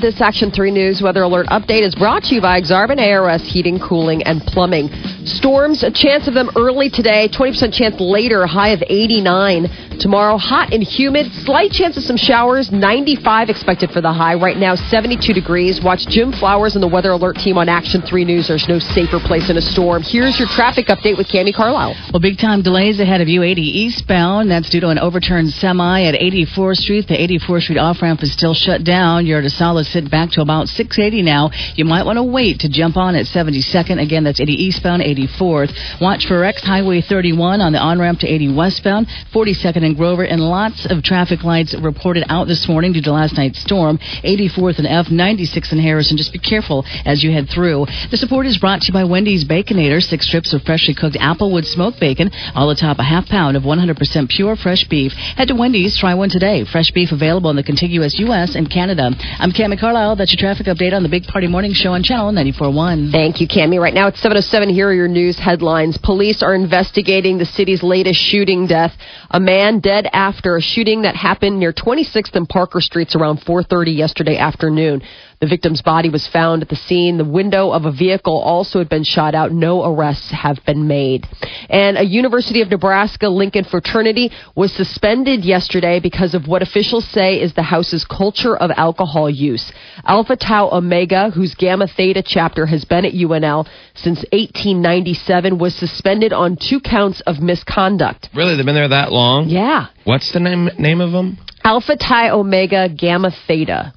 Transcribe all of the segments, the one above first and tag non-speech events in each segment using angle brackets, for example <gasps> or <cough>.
This Action 3 News weather alert update is brought to you by Exarban ARS Heating, Cooling, and Plumbing. Storms, a chance of them early today, 20% chance later, high of 89. Tomorrow, hot and humid, slight chance of some showers, 95 expected for the high. Right now, 72 degrees. Watch Jim Flowers and the weather alert team on Action 3 News. There's no safer place in a storm. Here's your traffic update with Cami Carlisle. Well, big time delays ahead of you 80 eastbound. That's due to an overturned semi at 84th Street. The 84th Street off ramp is still shut down. You're at a solid sit back to about 680 now. You might want to wait to jump on at 72nd. Again, that's 80 eastbound, 84th. Watch for X Highway 31 on the on ramp to 80 westbound, 42nd and Grover, and lots of traffic lights reported out this morning due to last night's storm. 84th and F, 96th and Harrison. Just be careful as you head through. The support is brought to you by Wendy's Baconator. Six strips of freshly cooked Applewood smoked bacon, all atop a half pound of 100% pure fresh beef. Head to Wendy's, try one today. Fresh beef available in the contiguous U.S. and Canada. I'm Cami Carlisle. That's your traffic update on the Big Party Morning Show on Channel 94.1. Thank you, Cami. Right now it's 707. Here are your news headlines. Police are investigating the city's latest shooting death. A man dead after a shooting that happened near 26th and Parker Streets around 4:30 yesterday afternoon. The victim's body was found at the scene. The window of a vehicle also had been shot out. No arrests have been made. And a University of Nebraska Lincoln fraternity was suspended yesterday because of what officials say is the house's culture of alcohol use. Alpha Tau Omega, whose Gamma Theta chapter has been at UNL since 1897, was suspended on two counts of misconduct. Really, they've been there that long? Yeah. What's the name name of them? Alpha Tau Omega Gamma Theta.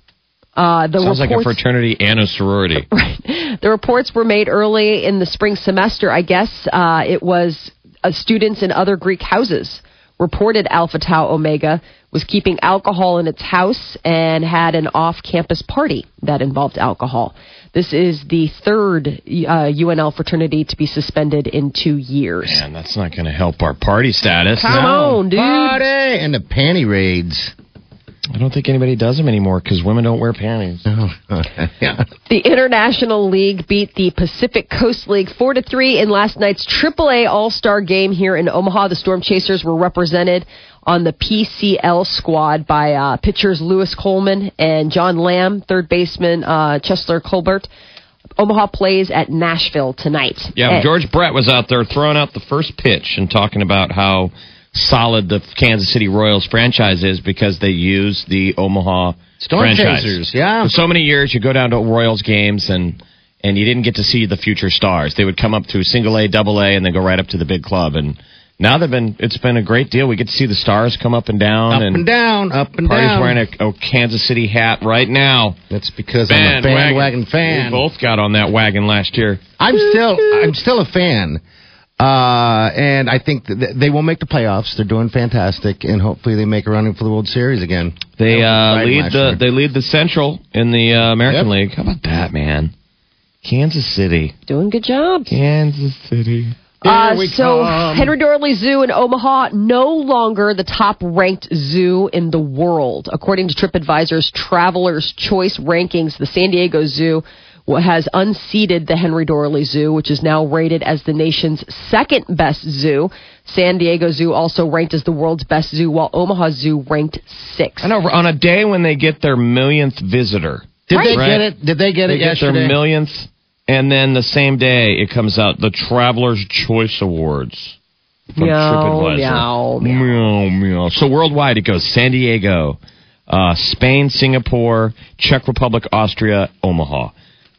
Uh, the Sounds like a fraternity and a sorority. <laughs> Right. The reports were made early in the spring semester. I guess uh, it was uh, students in other Greek houses reported Alpha Tau Omega was keeping alcohol in its house and had an off-campus party that involved alcohol. This is the third uh, UNL fraternity to be suspended in two years. Man, that's not going to help our party status. Come on, dude. Party and the panty raids. I don't think anybody does them anymore because women don't wear panties. <laughs> yeah. The International League beat the Pacific Coast League 4 to 3 in last night's AAA All-Star game here in Omaha. The Storm Chasers were represented on the PCL squad by uh, pitchers Louis Coleman and John Lamb, third baseman uh, Cheslor Cuthbert. Omaha plays at Nashville tonight. Yeah, And- George Brett was out there throwing out the first pitch and talking about how solid the Kansas City Royals franchise is because they use the Omaha Storm franchise. Chasers, yeah. For so many years, you go down to Royals games and and you didn't get to see the future stars. They would come up to single A, double A, and then go right up to the big club. And now they've been it's been a great deal. We get to see the stars come up and down. Up and down, up and Party's down. wearing a, a Kansas City hat right now. That's because I'm a bandwagon fan. We both got on that wagon last year. I'm still I'm still a fan. Uh, and I think that they will make the playoffs. They're doing fantastic, and hopefully they make a running for the World Series again. They uh, lead the year. they lead the Central in the uh, American Yep. League. How about that, man? Kansas City, Doing good job. Kansas City. Uh, so come. Henry Doorly Zoo in Omaha no longer the top ranked zoo in the world according to TripAdvisor's Travelers Choice rankings. The San Diego Zoo has unseated the Henry Doorly Zoo, which is now rated as the nation's second best zoo. San Diego Zoo also ranked as the world's best zoo, while Omaha Zoo ranked sixth. I know on a day when they get their millionth visitor, Did they Right. get it? Did they get they it get yesterday? their millionth, and then the same day it comes out the Travelers Choice Awards from Meow, TripAdvisor. meow, meow, meow. So worldwide it goes San Diego, uh, Spain, Singapore, Czech Republic, Austria, Omaha.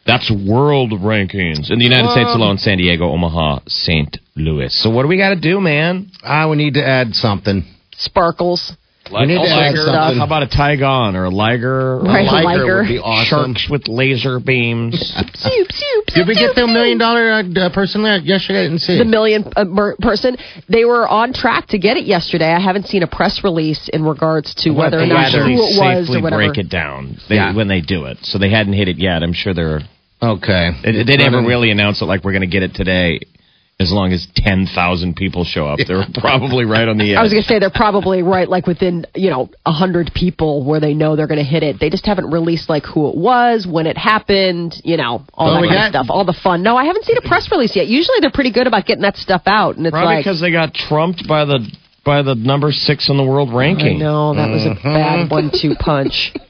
That's world rankings. In the United States alone, San Diego, Omaha, St. Louis. So what do we got to do, man? Ah, we need to add something. Sparkles. Like need a to add liger. something. How about a tigon or a liger? Or Right, a Liger liger. would be awesome. Sharks with laser beams. <laughs> Zoop, zoop, Did we zoop, get the zoop. million dollar uh, person there yesterday? I didn't see. the million uh, mer- person. They were on track to get it yesterday. I haven't seen a press release in regards to whether or not had to who it was or whatever. break it down they, Yeah. when they do it. So they hadn't hit it yet. I'm sure they're. okay. They, they never really announced it like we're going to get it today. As long as ten thousand people show up, they're <laughs> probably right on the edge. I was going to say they're probably right, like within you know a hundred people where they know they're going to hit it. They just haven't released like who it was, when it happened, you know, all Well, that we kind of got- stuff, all the fun. No, I haven't seen a press release yet. Usually they're pretty good about getting that stuff out, and it's Probably like because they got trumped by the by the number six in the world I ranking. know that was a Mm-hmm. bad one-two punch. <laughs>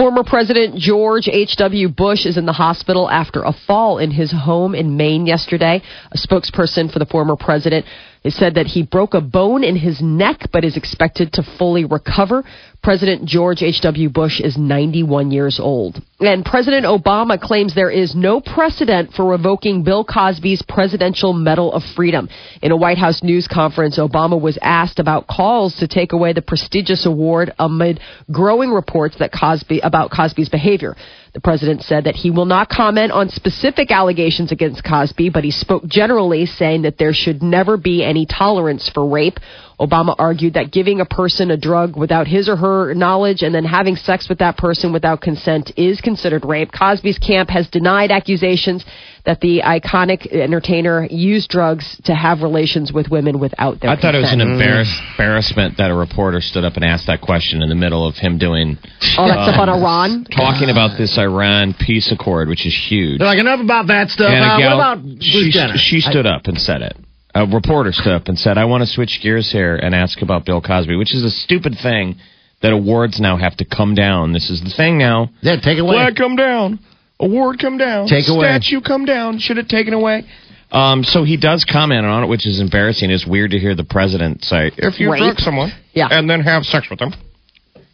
Former President George H.W. Bush is in the hospital after a fall in his home in Maine yesterday. A spokesperson for the former president said that he broke a bone in his neck but is expected to fully recover. President George H.W. Bush is 91 years old. And President Obama claims there is no precedent for revoking Bill Cosby's Presidential Medal of Freedom. In a White House news conference, Obama was asked about calls to take away the prestigious award amid growing reports that Cosby about Cosby's behavior. The president said that he will not comment on specific allegations against Cosby, but he spoke generally, saying that there should never be any tolerance for rape. Obama argued that giving a person a drug without his or her knowledge and then having sex with that person without consent is considered rape. Cosby's camp has denied accusations that the iconic entertainer used drugs to have relations with women without their consent. I thought it was an embarrass- embarrassment that a reporter stood up and asked that question in the middle of him doing all that stuff on Iran. talking about this Iran peace accord, which is huge. They're like enough about that stuff. Uh, gal- what about Bruce she, Jenner? she stood up and said it. A reporter stood up and said, "I want to switch gears here and ask about Bill Cosby," which is a stupid thing that awards now have to come down. This is the thing now. yeah, take it away. Flag come down. Award come down. Take away. Statue come down. Should have taken away. Um, so he does comment on it, which is embarrassing. It's weird to hear the president say, "If you Rape? drug someone, Yeah. and then have sex with them,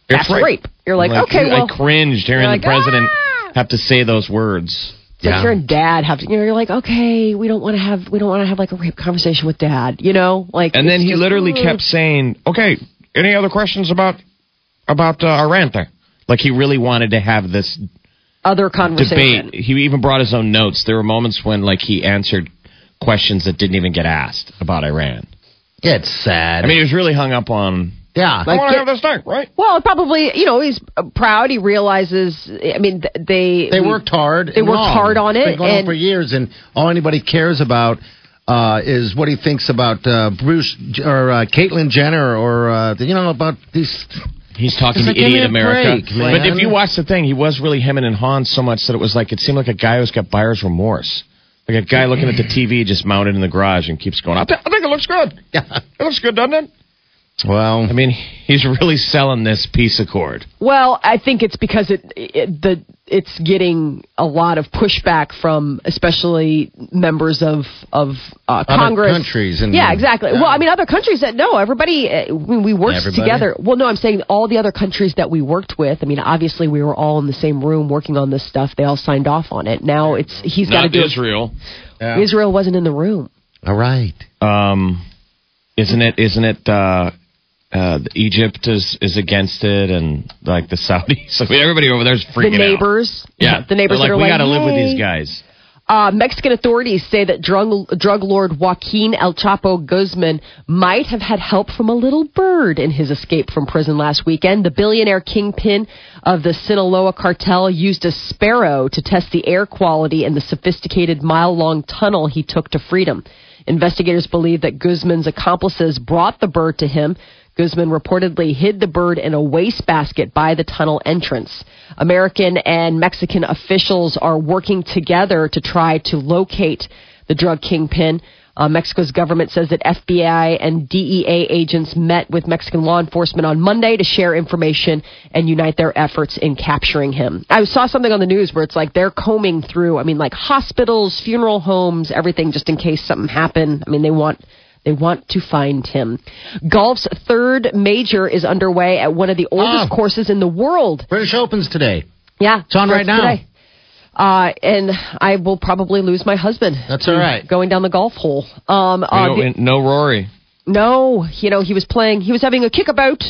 That's rape. You're like, okay, I well, cringed hearing You're the president "Ah!" have to say those words. It's like Yeah. your dad have to, you know, you're like, okay, we don't want to have, we don't want to have like a rape conversation with dad, you know, like. And then he just, literally "Ugh." kept saying, "Okay, any other questions about about uh, Iran thing?" Like he really wanted to have this other conversation. debate. He even brought his own notes. There were moments when like he answered questions that didn't even get asked about Iran. Yeah, it's sad. I mean, he was really hung up on. Yeah. I want to have this thing, right? Well, probably, you know, he's uh, proud. He realizes. I mean, th- they They worked hard. They worked long. hard on It's it, been going on for years, and all anybody cares about uh, is what he thinks about uh, Bruce or uh, Caitlyn Jenner or uh, you know about these He's talking It's to like, give me idiot a America. break, but if you watch the thing, he was really hemming and hawing so much that it was like it seemed like a guy who's got buyer's remorse. Like a guy looking at the TV just mounted in the garage and keeps going, I, th- I think it looks good. Yeah. It looks good, doesn't it? Well, I mean, he's really selling this piece of cord. Well, I think it's because it, it the it's getting a lot of pushback from especially members of of uh, Congress. countries and- yeah, exactly. Well, I mean, other countries that no, everybody uh, we, we worked Everybody? together. Well, no, I'm saying all the other countries that we worked with. I mean, obviously we were all in the same room working on this stuff. They all signed off on it. Now it's he's got to Not do. Israel. yeah. Israel wasn't in the room. all right. Um, isn't it? Isn't it? Uh, uh, Egypt is is against it, and like the Saudis. I mean, everybody over there's freaking out. the out. neighbors, Yeah, the neighbors They're that are like, we like, got to live with these guys. Uh, Mexican authorities say that drug, drug lord Joaquin El Chapo Guzman might have had help from a little bird in his escape from prison last weekend. The billionaire kingpin of the Sinaloa cartel used a sparrow to test the air quality in the sophisticated mile long tunnel he took to freedom. Investigators believe that Guzman's accomplices brought the bird to him. Guzman reportedly hid the bird in a wastebasket by the tunnel entrance. American and Mexican officials are working together to try to locate the drug kingpin. Uh, Mexico's government says that FBI and DEA agents met with Mexican law enforcement on Monday to share information and unite their efforts in capturing him. I saw something on the news where it's like they're combing through, I mean, like hospitals, funeral homes, everything, just in case something happened. I mean, they want they want to find him. Golf's third major is underway at one of the oldest Ah. courses in the world. British Opens today. Yeah, It's on right now. Today. Uh, and I will probably lose my husband. That's all right. Going down the golf hole. Um, uh, You the- no Rory. no, you know he was playing. He was having a kickabout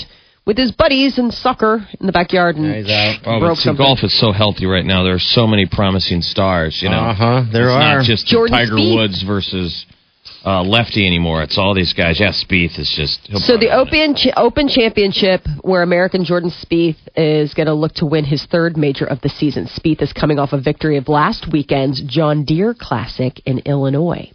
with his buddies in soccer in the backyard and Yeah, he's out. Oh, but broke see, something. golf is so healthy right now. There are so many promising stars. You know, Uh huh. There it's are. not just Jordan Tiger Spieth. Woods versus uh, Lefty anymore. It's all these guys. Yeah, Spieth is just. So the Open Ch- Open Championship, where American Jordan Spieth is going to look to win his third major of the season. Spieth is coming off a victory of last weekend's John Deere Classic in Illinois,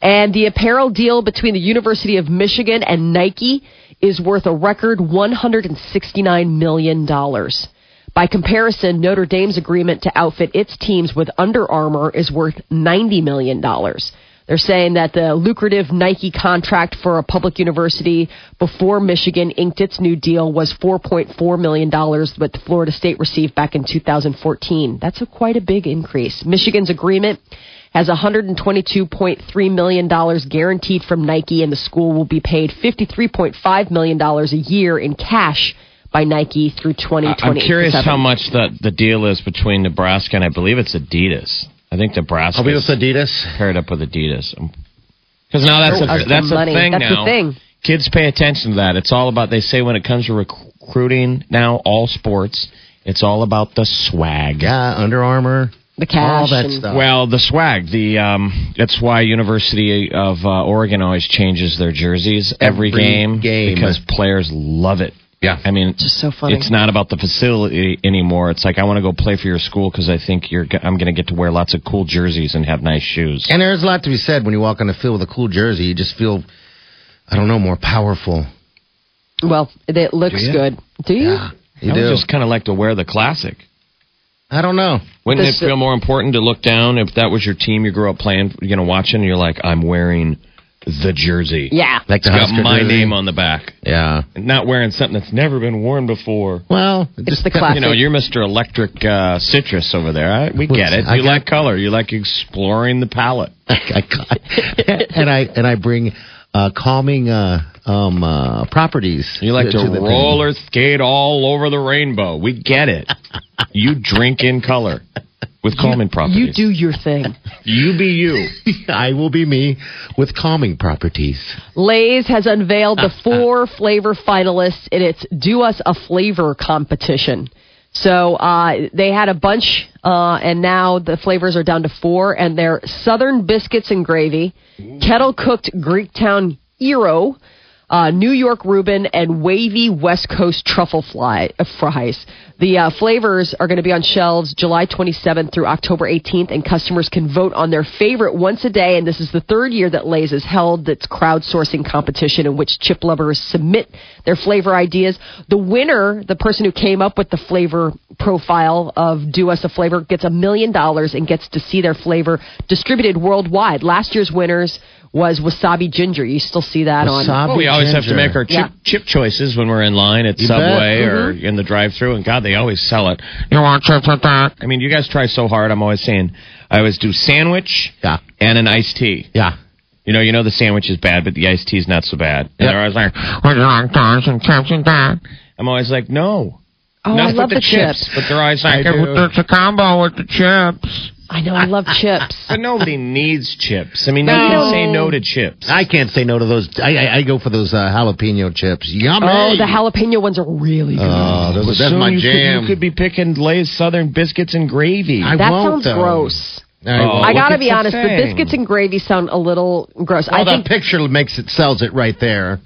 and the apparel deal between the University of Michigan and Nike is worth a record 169 million dollars. By comparison, Notre Dame's agreement to outfit its teams with Under Armour is worth $90 million. They're saying that the lucrative Nike contract for a public university before Michigan inked its new deal was $4.4 million, but Florida State received back in 2014. That's a quite a big increase. Michigan's agreement has $122.3 million guaranteed from Nike, and the school will be paid $53.5 million a year in cash by Nike through I- 2020. I'm curious how much the the deal is between Nebraska and I believe it's Adidas. I think Nebraska I'll be with Adidas. paired up with Adidas because now that's That's a the that's a thing That's the now. thing. Kids pay attention to that. It's all about. They say when it comes to recruiting now, all sports, it's all about the swag. Yeah, Under Armour. The cash. All that and- stuff. Well, the swag. The um, that's why University of uh, Oregon always changes their jerseys every, Every game, game. because players love it. Yeah. I mean, it's Just so funny. It's not about the facility anymore. It's like I want to go play for your school because I think you're. g- I'm going to get to wear lots of cool jerseys and have nice shoes. And there's a lot to be said when you walk on the field with a cool jersey. You just feel, I don't know, more powerful. Well, it looks Do good. Do you? Yeah, you I do. would just kind of like to wear the classic. I don't know. Wouldn't This- it feel more important to look down if that was your team you grew up playing, you know, watching? And you're like, I'm wearing the jersey. Yeah. Like the It's got Husker my jersey. name on the back. Yeah. And not wearing something that's never been worn before. Well, It's the classic. You know, you're Mr. Electric uh, Citrus over there. I, we get it. I You got- like color. You like exploring the palette. <laughs> I got, and I and I bring uh, calming uh, um, uh, properties. You like to, the thing. roller skate all over the rainbow. We get it. <laughs> you drink in color with calming You properties. You do your thing. <laughs> You be you. <laughs> I will be me with calming properties. Lay's has unveiled the <laughs> four flavor finalists in its Do Us a Flavor competition. So uh, they had a bunch, uh, and now the flavors are down to four, and they're Southern biscuits and gravy, kettle cooked Greektown gyro, uh, New York Reuben, and wavy West Coast truffle fly, uh, fries. The uh, flavors are going to be on shelves July 27th through October 18th, and customers can vote on their favorite once a day. And this is the third year that Lay's has held its crowdsourcing competition in which chip lovers submit their flavor ideas. The winner, the person who came up with the flavor profile of Do Us a Flavor, gets a million dollars and gets to see their flavor distributed worldwide. Last year's winners was wasabi ginger. You still see that on. Wasabi Well, we always have to make our chip, Yeah. chip choices when we're in line at You Subway bet. or mm-hmm. in the drive-through, and God, they always sell it. You want chips with that? I mean, you guys try so hard. I'm always saying, I always do sandwich Yeah. and an iced tea. Yeah. You know, you know the sandwich is bad, but the iced tea is not so bad. And Yep. they're always like, "Would you like those and chips and that?" I'm always like, "No." Oh, not I with love the, the chips. chips. But they're always like, do. "It's a combo with the chips." I know, I love chips. But nobody needs chips. I mean, No. you can say no to chips. I can't say no to those. I I, I go for those uh, jalapeno chips. Yummy. Oh, the jalapeno ones are really good. Oh, those, that's So my you jam. Could, you could be picking Lay's Southern biscuits and gravy. I that won't, sounds though. gross. I, Oh. I gotta be at the honest, the biscuits and gravy sound a little gross. Well, I think picture makes it sells it right there.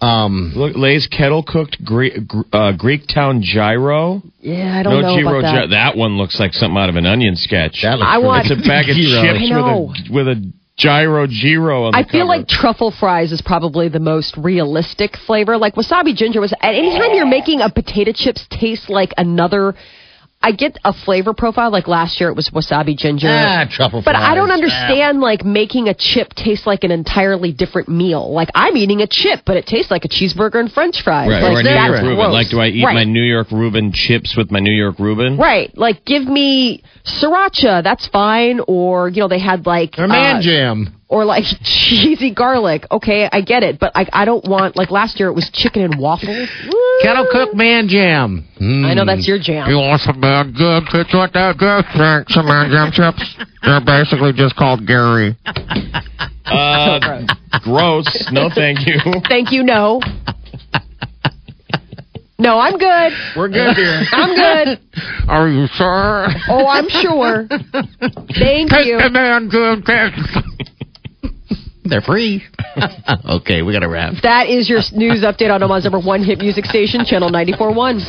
Um, Look, Lay's kettle cooked Gre- Gr- uh, Greek Town gyro. Yeah, I don't no know gyro. about that. gy- that one looks like something out of an onion sketch. that looks I want- it's a bag of <laughs> Gyro. chips with a with a gyro gyro on the I feel cover. like truffle fries is probably the most realistic flavor. Like wasabi ginger was. At anytime you're making a potato chips taste like another. I get a flavor profile. Like last year, it was wasabi ginger. Ah, truffle But I don't fries. understand like making a chip taste like an entirely different meal. Like I'm eating a chip, but it tastes like a cheeseburger and French fries. Right, like, or a New York Reuben. Like, do I eat right. my New York Reuben chips with my New York Reuben? Right, like give me sriracha, that's fine. Or you know they had like Or man uh, jam. Or like <laughs> cheesy garlic. Okay, I get it, but I, I don't want like last year it was chicken and waffles. <laughs> Kettle cooked man jam. Mm. I know that's your jam. You want some man jam chips with that good thanks, some man jam chips. They're basically just called Gary. <laughs> Uh, gross. No, thank you. Thank you. No. No, I'm good. We're good here. I'm good. Are you sure? Oh, I'm sure. Thank you. man jam chips. They're free. <laughs> okay, we got to wrap. That is your news update on Omaha's number one hit music station, Channel 94.1.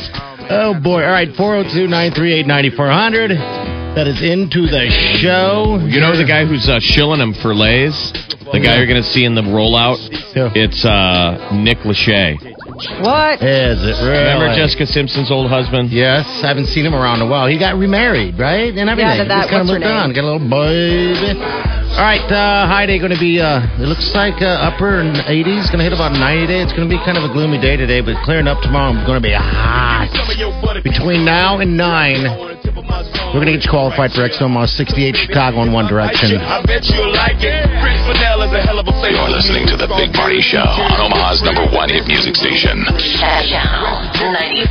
Oh boy! All right, 402-938-9400. That is into the show. You know the guy who's uh, shilling him for Lay's? The guy you're going to see in the rollout? It's uh, Nick Lachey. What? Is it really? Remember Jessica Simpson's old husband? Yes, I haven't seen him around in a while. He got remarried, right? And everything. that- that- Just kinda what's her moved on. name? Got a little baby. All right, uh, high day going to be, uh, it looks like uh, upper 80s. Going to hit about 90 today. It's going to be kind of a gloomy day today, but clearing up tomorrow. It's Going to be hot. Between now and 9, we're going to get you qualified for Exit Omaha 68 Chicago in one direction. I bet you'll like it. Chris Fidel is a hell of a flavor. You're listening to the Big Party Show on Omaha's number one hit music station. Channel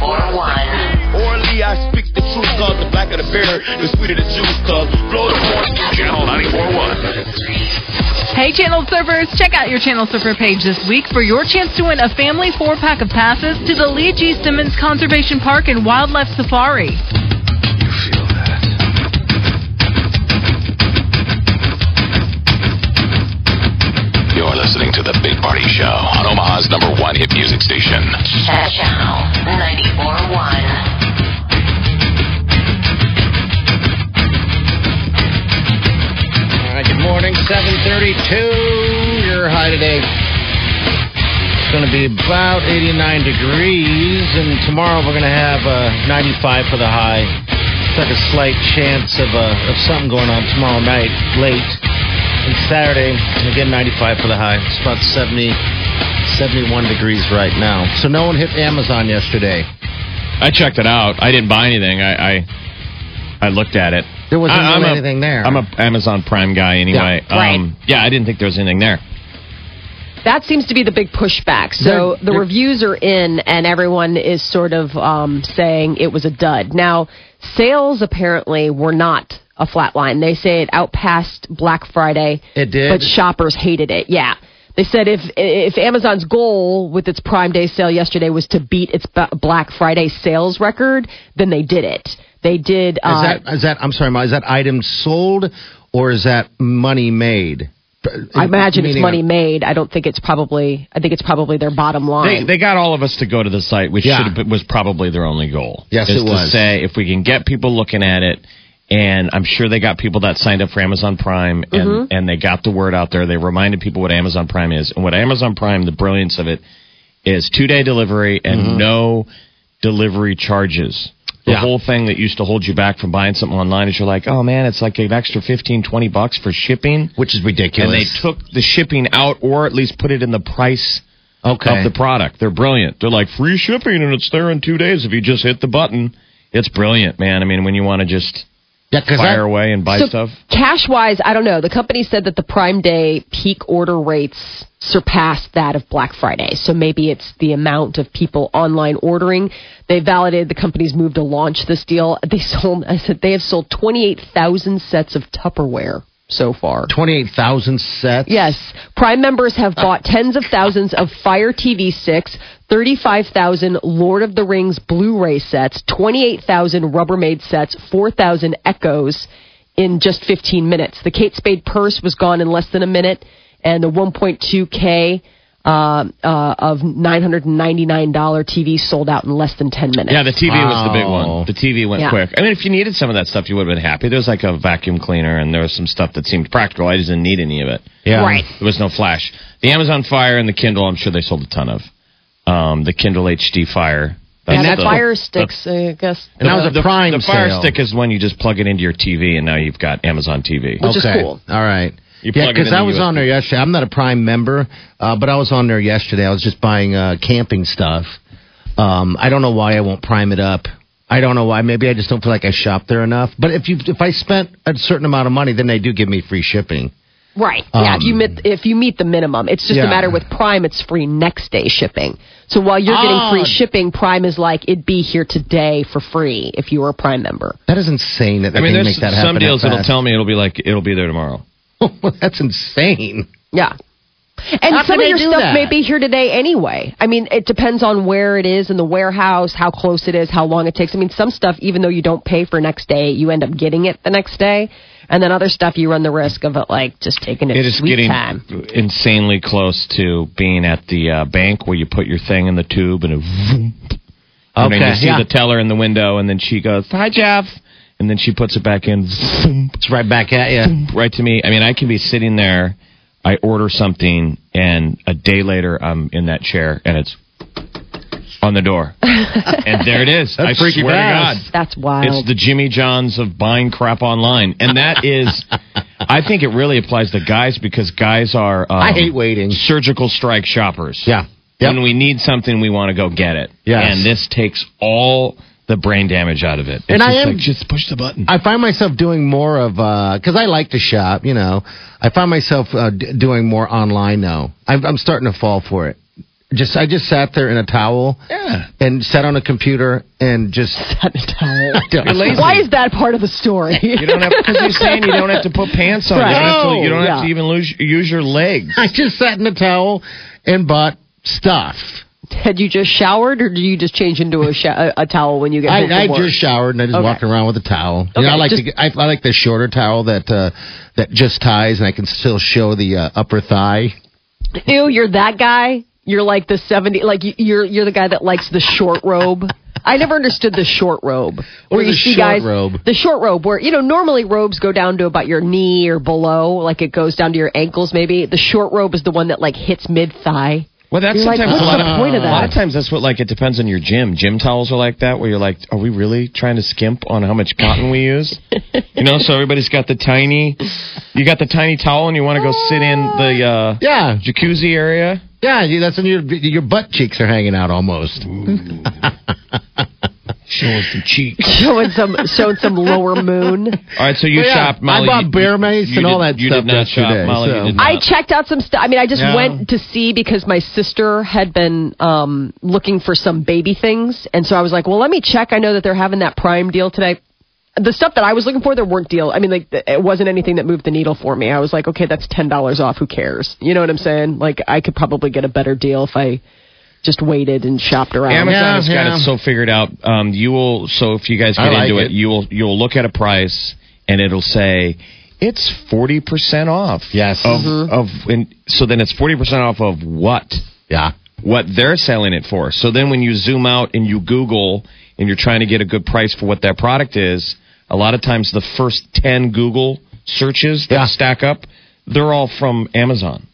94.1. Orally, I speak the truth, cause the blacker the beer, the sweeter the juice, cause blow the horn. Channel 94.1. Hey, Channel Surfers, check out your Channel Surfer page this week for your chance to win a family four pack of passes to the Lee G. Simmons Conservation Park and Wildlife Safari. You're listening to the Big Party Show on Omaha's number one hit music station. Channel 94.1. morning, 732. Your high today. It's going to be about 89 degrees, and tomorrow we're going to have uh, 95 for the high. It's like a slight chance of, uh, of something going on tomorrow night, late. And Saturday, again, 95 for the high. It's about 70, 71 degrees right now. So no one hit Amazon yesterday. I checked it out. I didn't buy anything. I I, I looked at it. There wasn't I, I'm really a- anything there. I'm a Amazon Prime guy anyway. Yeah, right. Um, yeah, I didn't think there was anything there. That seems to be the big pushback. So They're- the they're- reviews are in, and everyone is sort of um, saying it was a dud. Now, sales apparently were not a flat line. They say it outpassed Black Friday. It did? but shoppers hated it. Yeah. They said if if Amazon's goal with its Prime Day sale yesterday was to beat its Black Friday sales record, then they did it. They did. Is Uh, that is that? I'm sorry, Ma, is that item sold or is that money made? I imagine it's Meaning- money made. I don't think it's probably. I think it's probably their bottom line. they got all of us to go to the site, which Yeah. been, was probably their only goal. Yes, is it to was. say if we can get people looking at it, and I'm sure they got people that signed up for Amazon Prime, and Mm-hmm. and they got the word out there. They reminded people what Amazon Prime is, and what Amazon Prime, the brilliance of it, is two day delivery and Mm-hmm. no delivery charges. The Yeah. whole thing that used to hold you back from buying something online is you're like, oh man, it's like an extra 15, 20 bucks for shipping. which is ridiculous. And they took the shipping out, or at least put it in the price okay. of the product. They're brilliant. They're like free shipping and it's there in two days if you just hit the button. It's brilliant, man. I mean, when you want to just yeah, fire away and buy so stuff. cash wise, I don't know. The company said that the Prime Day peak order rates surpassed that of Black Friday. So maybe it's the amount of people online ordering. They validated the company's move to launch this deal. They sold. <laughs> I said they have sold twenty eight thousand sets of Tupperware so far. twenty-eight thousand sets. Yes. Prime members have uh. bought tens of thousands of Fire TV 6, 35,000 Lord of the Rings Blu ray sets, 28,000 Rubbermaid sets, 4,000 Echoes in just 15 minutes. The Kate Spade purse was gone in less than a minute, and the 1.2K uh, uh, of $999 TV sold out in less than 10 minutes. Yeah, the TV was the big one. The TV went Yeah. quick. I mean, if you needed some of that stuff, you would have been happy. There's like a vacuum cleaner and there was some stuff that seemed practical. I just didn't need any of it. Yeah. Right. There was no flash. The Amazon Fire and the Kindle, I'm sure they sold a ton of. Um, the Kindle HD Fire. and that the- Fire the- Sticks, I guess. And that was a the, Prime The Fire sale. Stick is when you just plug it into your TV and now you've got Amazon TV. Which is cool. All right. You yeah, because I the was on there yesterday. I'm not a Prime member, uh, but I was on there yesterday. I was just buying uh, camping stuff. Um, I don't know why I won't Prime it up. I don't know why. Maybe I just don't feel like I shop there enough. But if you if I spent a certain amount of money, then they do give me free shipping. Right. yeah. If you Um, meet if you meet the minimum, it's just Yeah. a matter with Prime. It's free next day shipping. So while you're getting Oh. free shipping, Prime is like it'd be here today for free if you were a Prime member. That is insane that they I mean, there's make that happen. some deals that that'll tell me it'll be like it'll be there tomorrow. <laughs> That's insane. Yeah. And How some of your stuff that? may be here today anyway. I mean, it depends on where it is in the warehouse, how close it is, how long it takes. I mean, some stuff, even though you don't pay for next day, you end up getting it the next day. And then other stuff, you run the risk of it like just taking its It is sweet getting time. insanely close to being at the uh, bank where you put your thing in the tube and it. Vroom. <laughs> And then you see yeah. the teller in the window, and then she goes, "Hi, Jeff," and then she puts it back in. Vroom. It's right back at you. right to me. I mean, I can be sitting there, I order something, and a day later I'm in that chair and it's on the door, <laughs> and there it is. That's I freaky swear fast. to God. That's wild. It's the Jimmy Johns of buying crap online, and that is, <laughs> I think it really applies to guys because guys are. Um, I hate waiting. Surgical strike shoppers. Yeah. Yep. When we need something, we want to go get it. Yes. And this takes all the brain damage out of it. It's And I just am- like, just push the button. I find myself doing more of because I like to shop. You know, I find myself uh, d- doing more online now. I'm, I'm starting to fall for it. Just I just sat there in a towel yeah. and sat on a computer and just. <laughs> <laughs> I don't- You're lazy. Why is that part of the story? You don't have because you're saying you don't have to put pants on. Right. You don't have to, you don't have to even lose, use your legs. I just sat in a towel and bought stuff. Had you just showered, or do you just change into a, sho- a, towel when you get I, home I work? just showered and I just Okay. walked around with a towel. you Okay, know, I like just- the I, I like the shorter towel that uh, that just ties and I can still show the uh, upper thigh. Ew, you're that guy. You're like the seventy. Like you- you're you're the guy that likes the short robe. I never understood the short robe. Where you see short guys, robe? the short robe, where you know normally robes go down to about your knee or below, like it goes down to your ankles. Maybe the short robe is the one that like hits mid thigh. Well, that's You're like, sometimes what's a lot the of point of that? A lot of times that's what like it depends on your gym. Gym towels are like that, where you're like, are we really trying to skimp on how much cotton we use? <laughs> you know, so everybody's got the tiny, you got the tiny towel, and you want to go sit in the uh, Yeah, jacuzzi area. yeah. That's when your your butt cheeks are hanging out almost. <laughs> Showing some cheeks. <laughs> showing some showing some lower moon. All right, so you But yeah, shop. Molly, I bought bear mace you and all did- that you stuff did not yesterday, shop, Molly. so- You did not. I checked out some stuff. I mean, I just Yeah. went to see because my sister had been um, looking for some baby things, and so I was like, "Well, let me check." I know that they're having that Prime deal today. The stuff that I was looking for, there weren't deal. I mean, like it wasn't anything that moved the needle for me. I was like, "Okay, that's ten dollars off. Who cares?" You know what I'm saying? Like I could probably get a better deal if I just waited and shopped around. Amazon Yeah, has got yeah. it so figured out. Um, you will so if you guys get like into it. it, you will you'll look at a price and it'll say it's 40% off. Yes. Of, Mm-hmm. of and so then it's 40% off of what? Yeah. What they're selling it for. So then when you zoom out and you Google and you're trying to get a good price for what that product is, a lot of times the first 10 Google searches that Yeah. stack up, they're all from Amazon.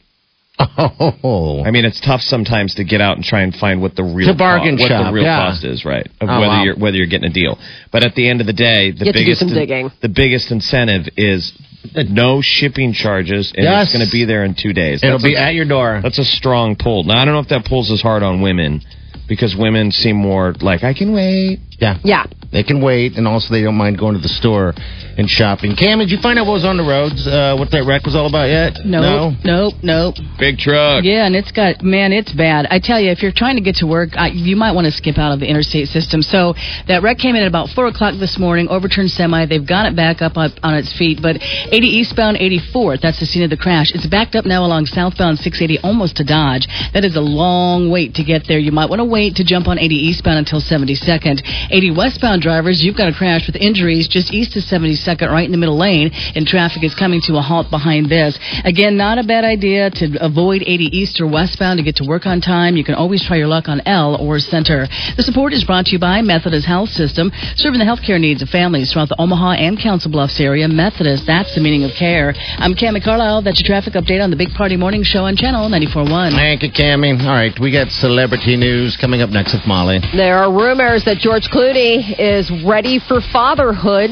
Oh. I mean, it's tough sometimes to get out and try and find what the real To bargain co- what the real yeah. cost is, right? Of Oh, whether wow. you're whether you're getting a deal. But at the end of the day, the You have to do biggest some the biggest incentive is no shipping charges, and Yes. it's going to be there in two days. It'll That's be a, at your door. that's a strong pull. Now I don't know if that pulls as hard on women because women seem more like I can wait. Yeah. Yeah. They can wait, and also they don't mind going to the store and shopping. Cam, did you find out what was on the roads? Uh, what that wreck was all about yet? Nope, nope, nope. Big truck. Yeah, and it's got man, it's bad. I tell you, if you're trying to get to work, I, you might want to skip out of the interstate system. So that wreck came in at about four o'clock this morning. Overturned semi. They've got it back up on, on its feet. But 80 eastbound 84th, that's the scene of the crash. It's backed up now along southbound 680, almost to Dodge. That is a long wait to get there. You might want to wait to jump on 80 eastbound until 72nd. 80 westbound drivers, you've got a crash with injuries just east of 72nd, right in the middle lane, and traffic is coming to a halt behind this. Again, not a bad idea to avoid 80 east or westbound to get to work on time. You can always try your luck on L or Center. The support is brought to you by Methodist Health System, serving the healthcare needs of families throughout the Omaha and Council Bluffs area. Methodist, that's the meaning of care. I'm Cami Carlisle. That's your traffic update on the Big Party Morning Show on Channel 94.1. Thank you, Cami. All right, we got celebrity news coming up next with Molly. There are rumors that George Clooney is ready for fatherhood,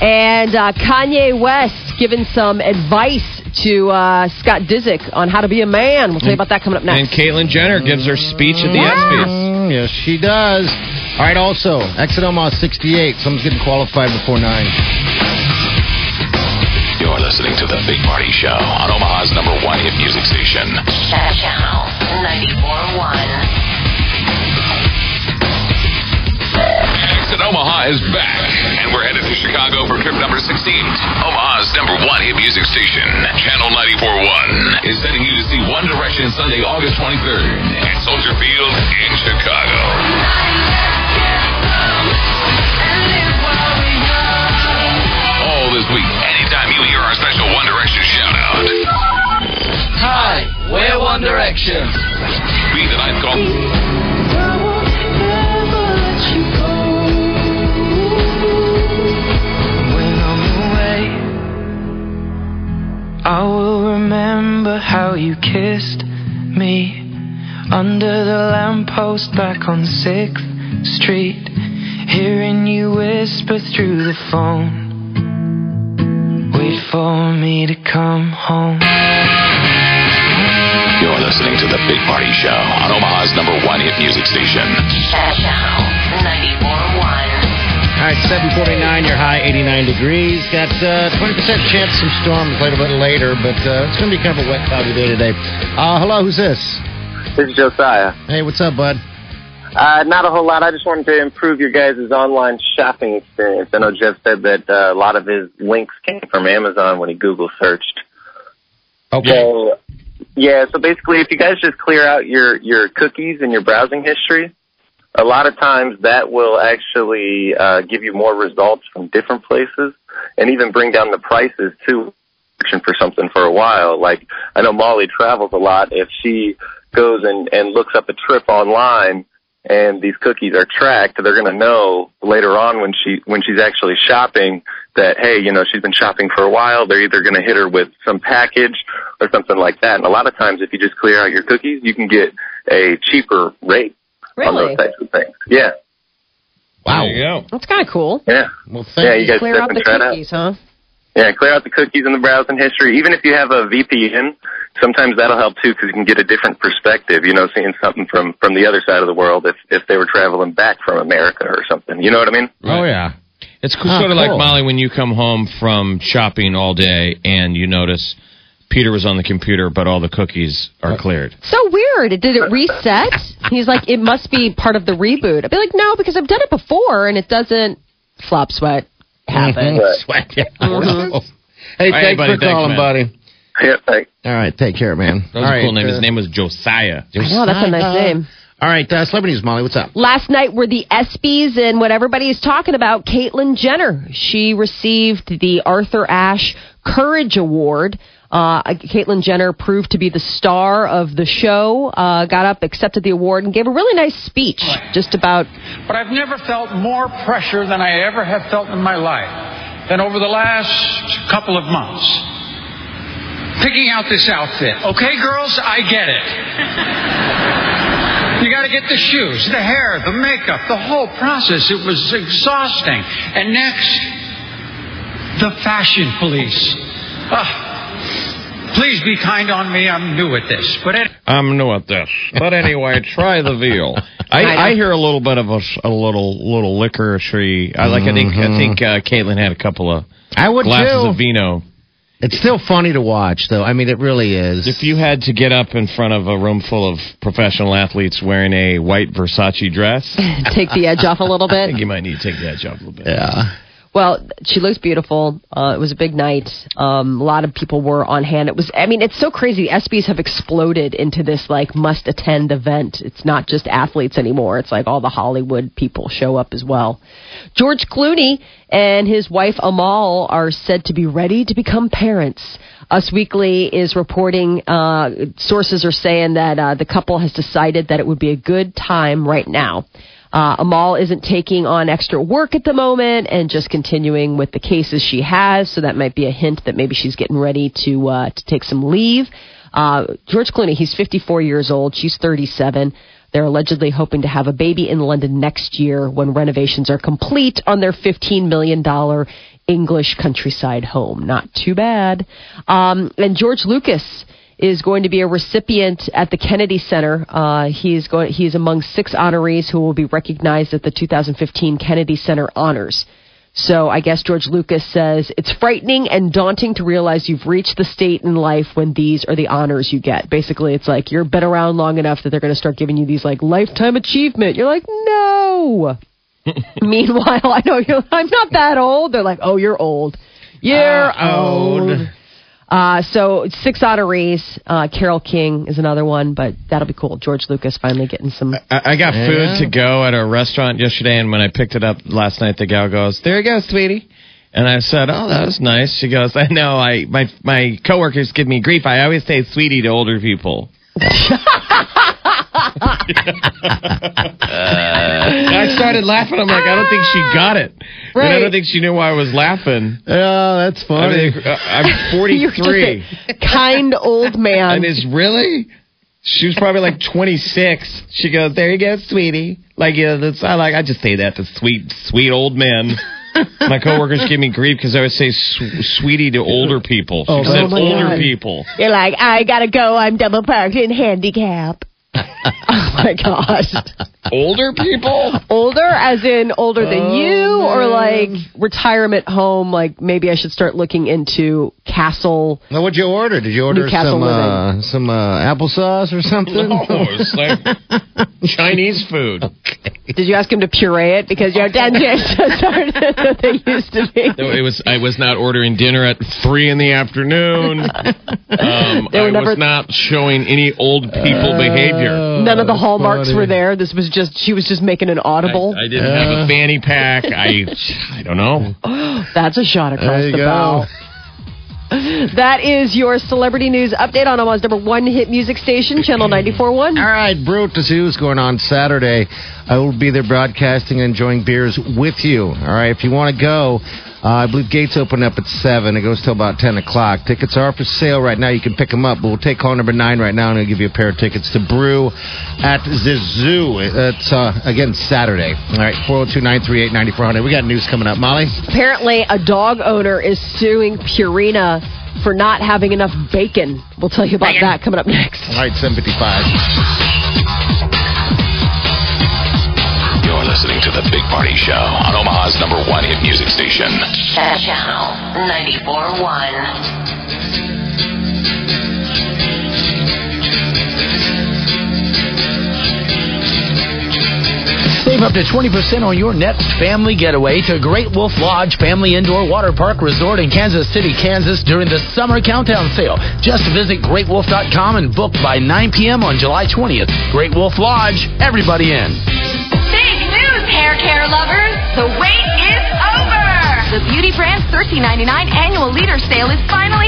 and uh, Kanye West giving some advice to uh, Scott Disick on how to be a man. We'll tell you about that coming up next. And next. Caitlyn Jenner gives her speech at the Yeah. ESPYs. Mm, yes, she does. All right, also, exit Omaha 68. Someone's getting qualified before 9. You're listening to The Big Party Show on Omaha's number one hit music station. Channel 94.1. Exit Omaha is back, and we're headed to Chicago for trip number 16. Omaha's number one hit music station, Channel 94.1, is sending you to see One Direction Sunday, August 23rd at Soldier Field in Chicago. All this week, anytime you hear our special One Direction shout out. Hi, we're One Direction. Be the ninth call. I will remember how you kissed me under the lamppost back on 6th Street, hearing you whisper through the phone. Wait for me to come home. You're listening to The Big Party Show on Omaha's number one hit music station. Channel 94.1. All right, 749, your high 89 degrees. Got uh, 20% chance of some storms a little bit later, but uh, it's going to be kind of a wet, cloudy day today. Uh, hello, who's this? This is Josiah. Hey, what's up, bud? Uh, not a whole lot. I just wanted to improve your guys' online shopping experience. I know Jeff said that uh, a lot of his links came from Amazon when he Google searched. Okay. So, yeah, so basically, if you guys just clear out your, your cookies and your browsing history, a lot of times that will actually uh, give you more results from different places and even bring down the prices too for something for a while. Like I know Molly travels a lot. If she goes and, and looks up a trip online and these cookies are tracked, they're going to know later on when she when she's actually shopping that hey, you know, she's been shopping for a while. They're either going to hit her with some package or something like that. And a lot of times, if you just clear out your cookies, you can get a cheaper rate on Really? those types of things. Yeah, Wow. There you go. That's kind of cool. yeah, Well, thank yeah. You guys Clear out the try it out. cookies, huh? Yeah, clear out the cookies in the browsing history. Even if you have a VPN, sometimes that'll help too because you can get a different perspective. You know, seeing something from from the other side of the world if if they were traveling back from America or something. You know what I mean? Oh, yeah. It's cool, Ah, sort of like. Molly when you come home from shopping all day and you notice Peter was on the computer, but all the cookies are cleared. So weird. Did it reset? He's like, it must be part of the reboot. I'd be like, no, because I've done it before and it doesn't flop sweat happen. Sweat. Yeah. Mhm. Hey, All right, thanks buddy, for thanks, calling, man. buddy. Yeah. Like, All right, take care, man. That was All a cool right, name. uh, His name was Josiah. I know, that's a nice name. All right, uh, celebrity news, Molly. What's up? Last night were the ESPYs and what everybody is talking about, Caitlyn Jenner. She received the Arthur Ashe Courage Award. Uh, Caitlyn Jenner proved to be the star of the show, uh, got up, accepted the award, and gave a really nice speech just about But I've never felt more pressure than I ever have felt in my life than over the last couple of months. Picking out this outfit. Okay, girls, I get it. You got to get the shoes, the hair, the makeup, the whole process. It was exhausting. And next, the fashion police. Ah, please be kind on me. I'm new at this. But it, I'm new at this. But anyway, <laughs> try the veal. I, I hear a little bit of a little little licorice. I like. I think. I think uh, Caitlin had a couple of I would glasses too. of vino. It's still funny to watch, though. I mean, it really is. If you had to get up in front of a room full of professional athletes wearing a white Versace dress, <laughs> take the edge off a little bit. I bit. think you might need to take the edge off a little bit. yeah. Well, she looks beautiful. Uh, it was a big night. Um, a lot of people were on hand. It was, I mean, it's so crazy. ESPYs have exploded into this like must attend event. It's not just athletes anymore. It's like all the Hollywood people show up as well. George Clooney and his wife Amal are said to be ready to become parents. Us Weekly is reporting, uh, sources are saying that uh, the couple has decided that it would be a good time right now. Uh, Amal isn't taking on extra work at the moment and just continuing with the cases she has. So that might be a hint that maybe she's getting ready to uh, to take some leave. Uh, George Clooney, he's 54 years old. She's 37. They're allegedly hoping to have a baby in London next year when renovations are complete on their $15 million English countryside home. Not too bad. Um, and George Lucas is going to be a recipient at the Kennedy Center. Uh, he's going. He's among six honorees who will be recognized at the 2015 Kennedy Center Honors. So I guess George Lucas says it's frightening and daunting to realize you've reached the state in life when these are the honors you get. Basically, it's like you're been around long enough that they're going to start giving you these like lifetime achievement. You're like, no. <laughs> Meanwhile, I know you're, I'm not that old. They're like, oh, you're old. You're Uh, old. old. Uh, so six honorees. Uh, Carole King is another one, but that'll be cool. George Lucas finally getting some. I, I got Yeah. food to go at a restaurant yesterday, and when I picked it up last night, the gal goes, "There you go, sweetie." And I said, "Oh, that was nice." She goes, "I know. I my my coworkers give me grief. I always say sweetie to older people." <laughs> I started laughing. I'm like, I don't think she got it. And I don't think she knew why I was laughing. Oh, that's I funny. mean, uh, I'm <laughs> You're 43. kind old man. And it's really? She was probably like 26. She goes, "There you go, sweetie." Like, yeah, that's I like. I just say that to sweet, sweet old men. <laughs> My coworkers give me grief because I would say sw- "sweetie" to older people. She Oh, said oh older God. people. You're like, I gotta go. I'm double parked in handicap. Oh <laughs> <laughs> my gosh. Older people? Older, as in older than Oh, you, or like retirement home? Like maybe I should start looking into Castle. Now, what'd you order? Did you order Newcastle some uh, living. some uh, applesauce or something? No, it's like <laughs> Chinese food. Did you ask him to puree it because your dentures <laughs> just aren't what they used to be? No, it was. I was not ordering dinner at three in the afternoon. Um, I never- was not showing any old people behavior. None of the hallmarks funny. were there. This was just she was just making an audible. I, I didn't have a fanny pack. I, I don't know. <gasps> That's a shot across There you the go. bow. That is your celebrity news update on Omaha's number one hit music station, Channel 94.1. All right, Brew to see who's going on Saturday. I will be there broadcasting and enjoying beers with you. All right, if you want to go, uh, I believe gates open up at 7. It goes till about 10 o'clock. Tickets are for sale right now. You can pick them up, but we'll take call number 9 right now and I'll give you a pair of tickets to Brew at the Zoo. It's, uh, again, Saturday. All right, 402 938 9400. We got news coming up. Molly? Apparently, a dog owner is suing Purina for not having enough bacon. We'll tell you about that coming up next. All right, 755. To The Big Party Show on Omaha's number one hit music station. Channel 94.1. They've Save up to 20% on your next family getaway to Great Wolf Lodge Family Indoor Water Park Resort in Kansas City, Kansas during the Summer Countdown Sale. Just visit greatwolf.com and book by 9 p.m. on July 20th. Great Wolf Lodge, everybody in. Hair care lovers! The wait is over! The Beauty Brand's $13.99 annual liter sale is finally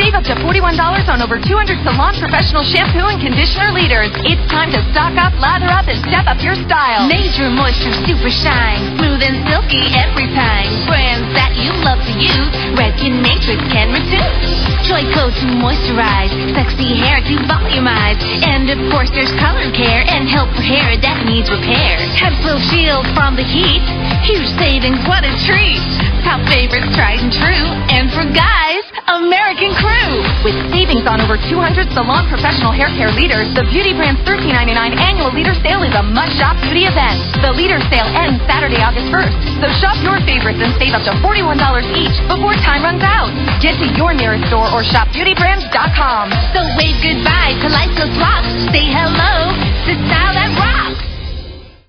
Save up to $41 on over 200 salon professional shampoo and conditioner liters. It's time to stock up, lather up, and step up your style. Major moisture super shine, smooth and silky every time. Brands that you love to use, Redken Matrix can reduce. Joico to moisturize, sexy hair to volumize, and of course there's color care and help for hair that needs repair. Templo Shield from the heat, huge savings, what a treat! Top favorites tried and true, and for guys, American Crew. With savings on over 200 salon professional hair care liters, the Beauty Brand's $13.99 annual liter sale is a must-shop beauty event. The liter sale ends Saturday, August 1st, so shop your favorites and save up to $41 each before time runs out. Get to your nearest store or shop beautybrands.com. So wave goodbye to Life's Rocks. Say hello to style that rocks.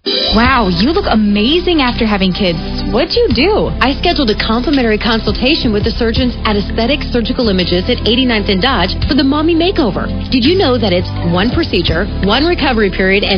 Wow, you look amazing after having kids. What'd you do? I scheduled a complimentary consultation with the surgeons at Aesthetic Surgical Images at 89th and Dodge for the mommy makeover. Did you know that it's one procedure, one recovery period, and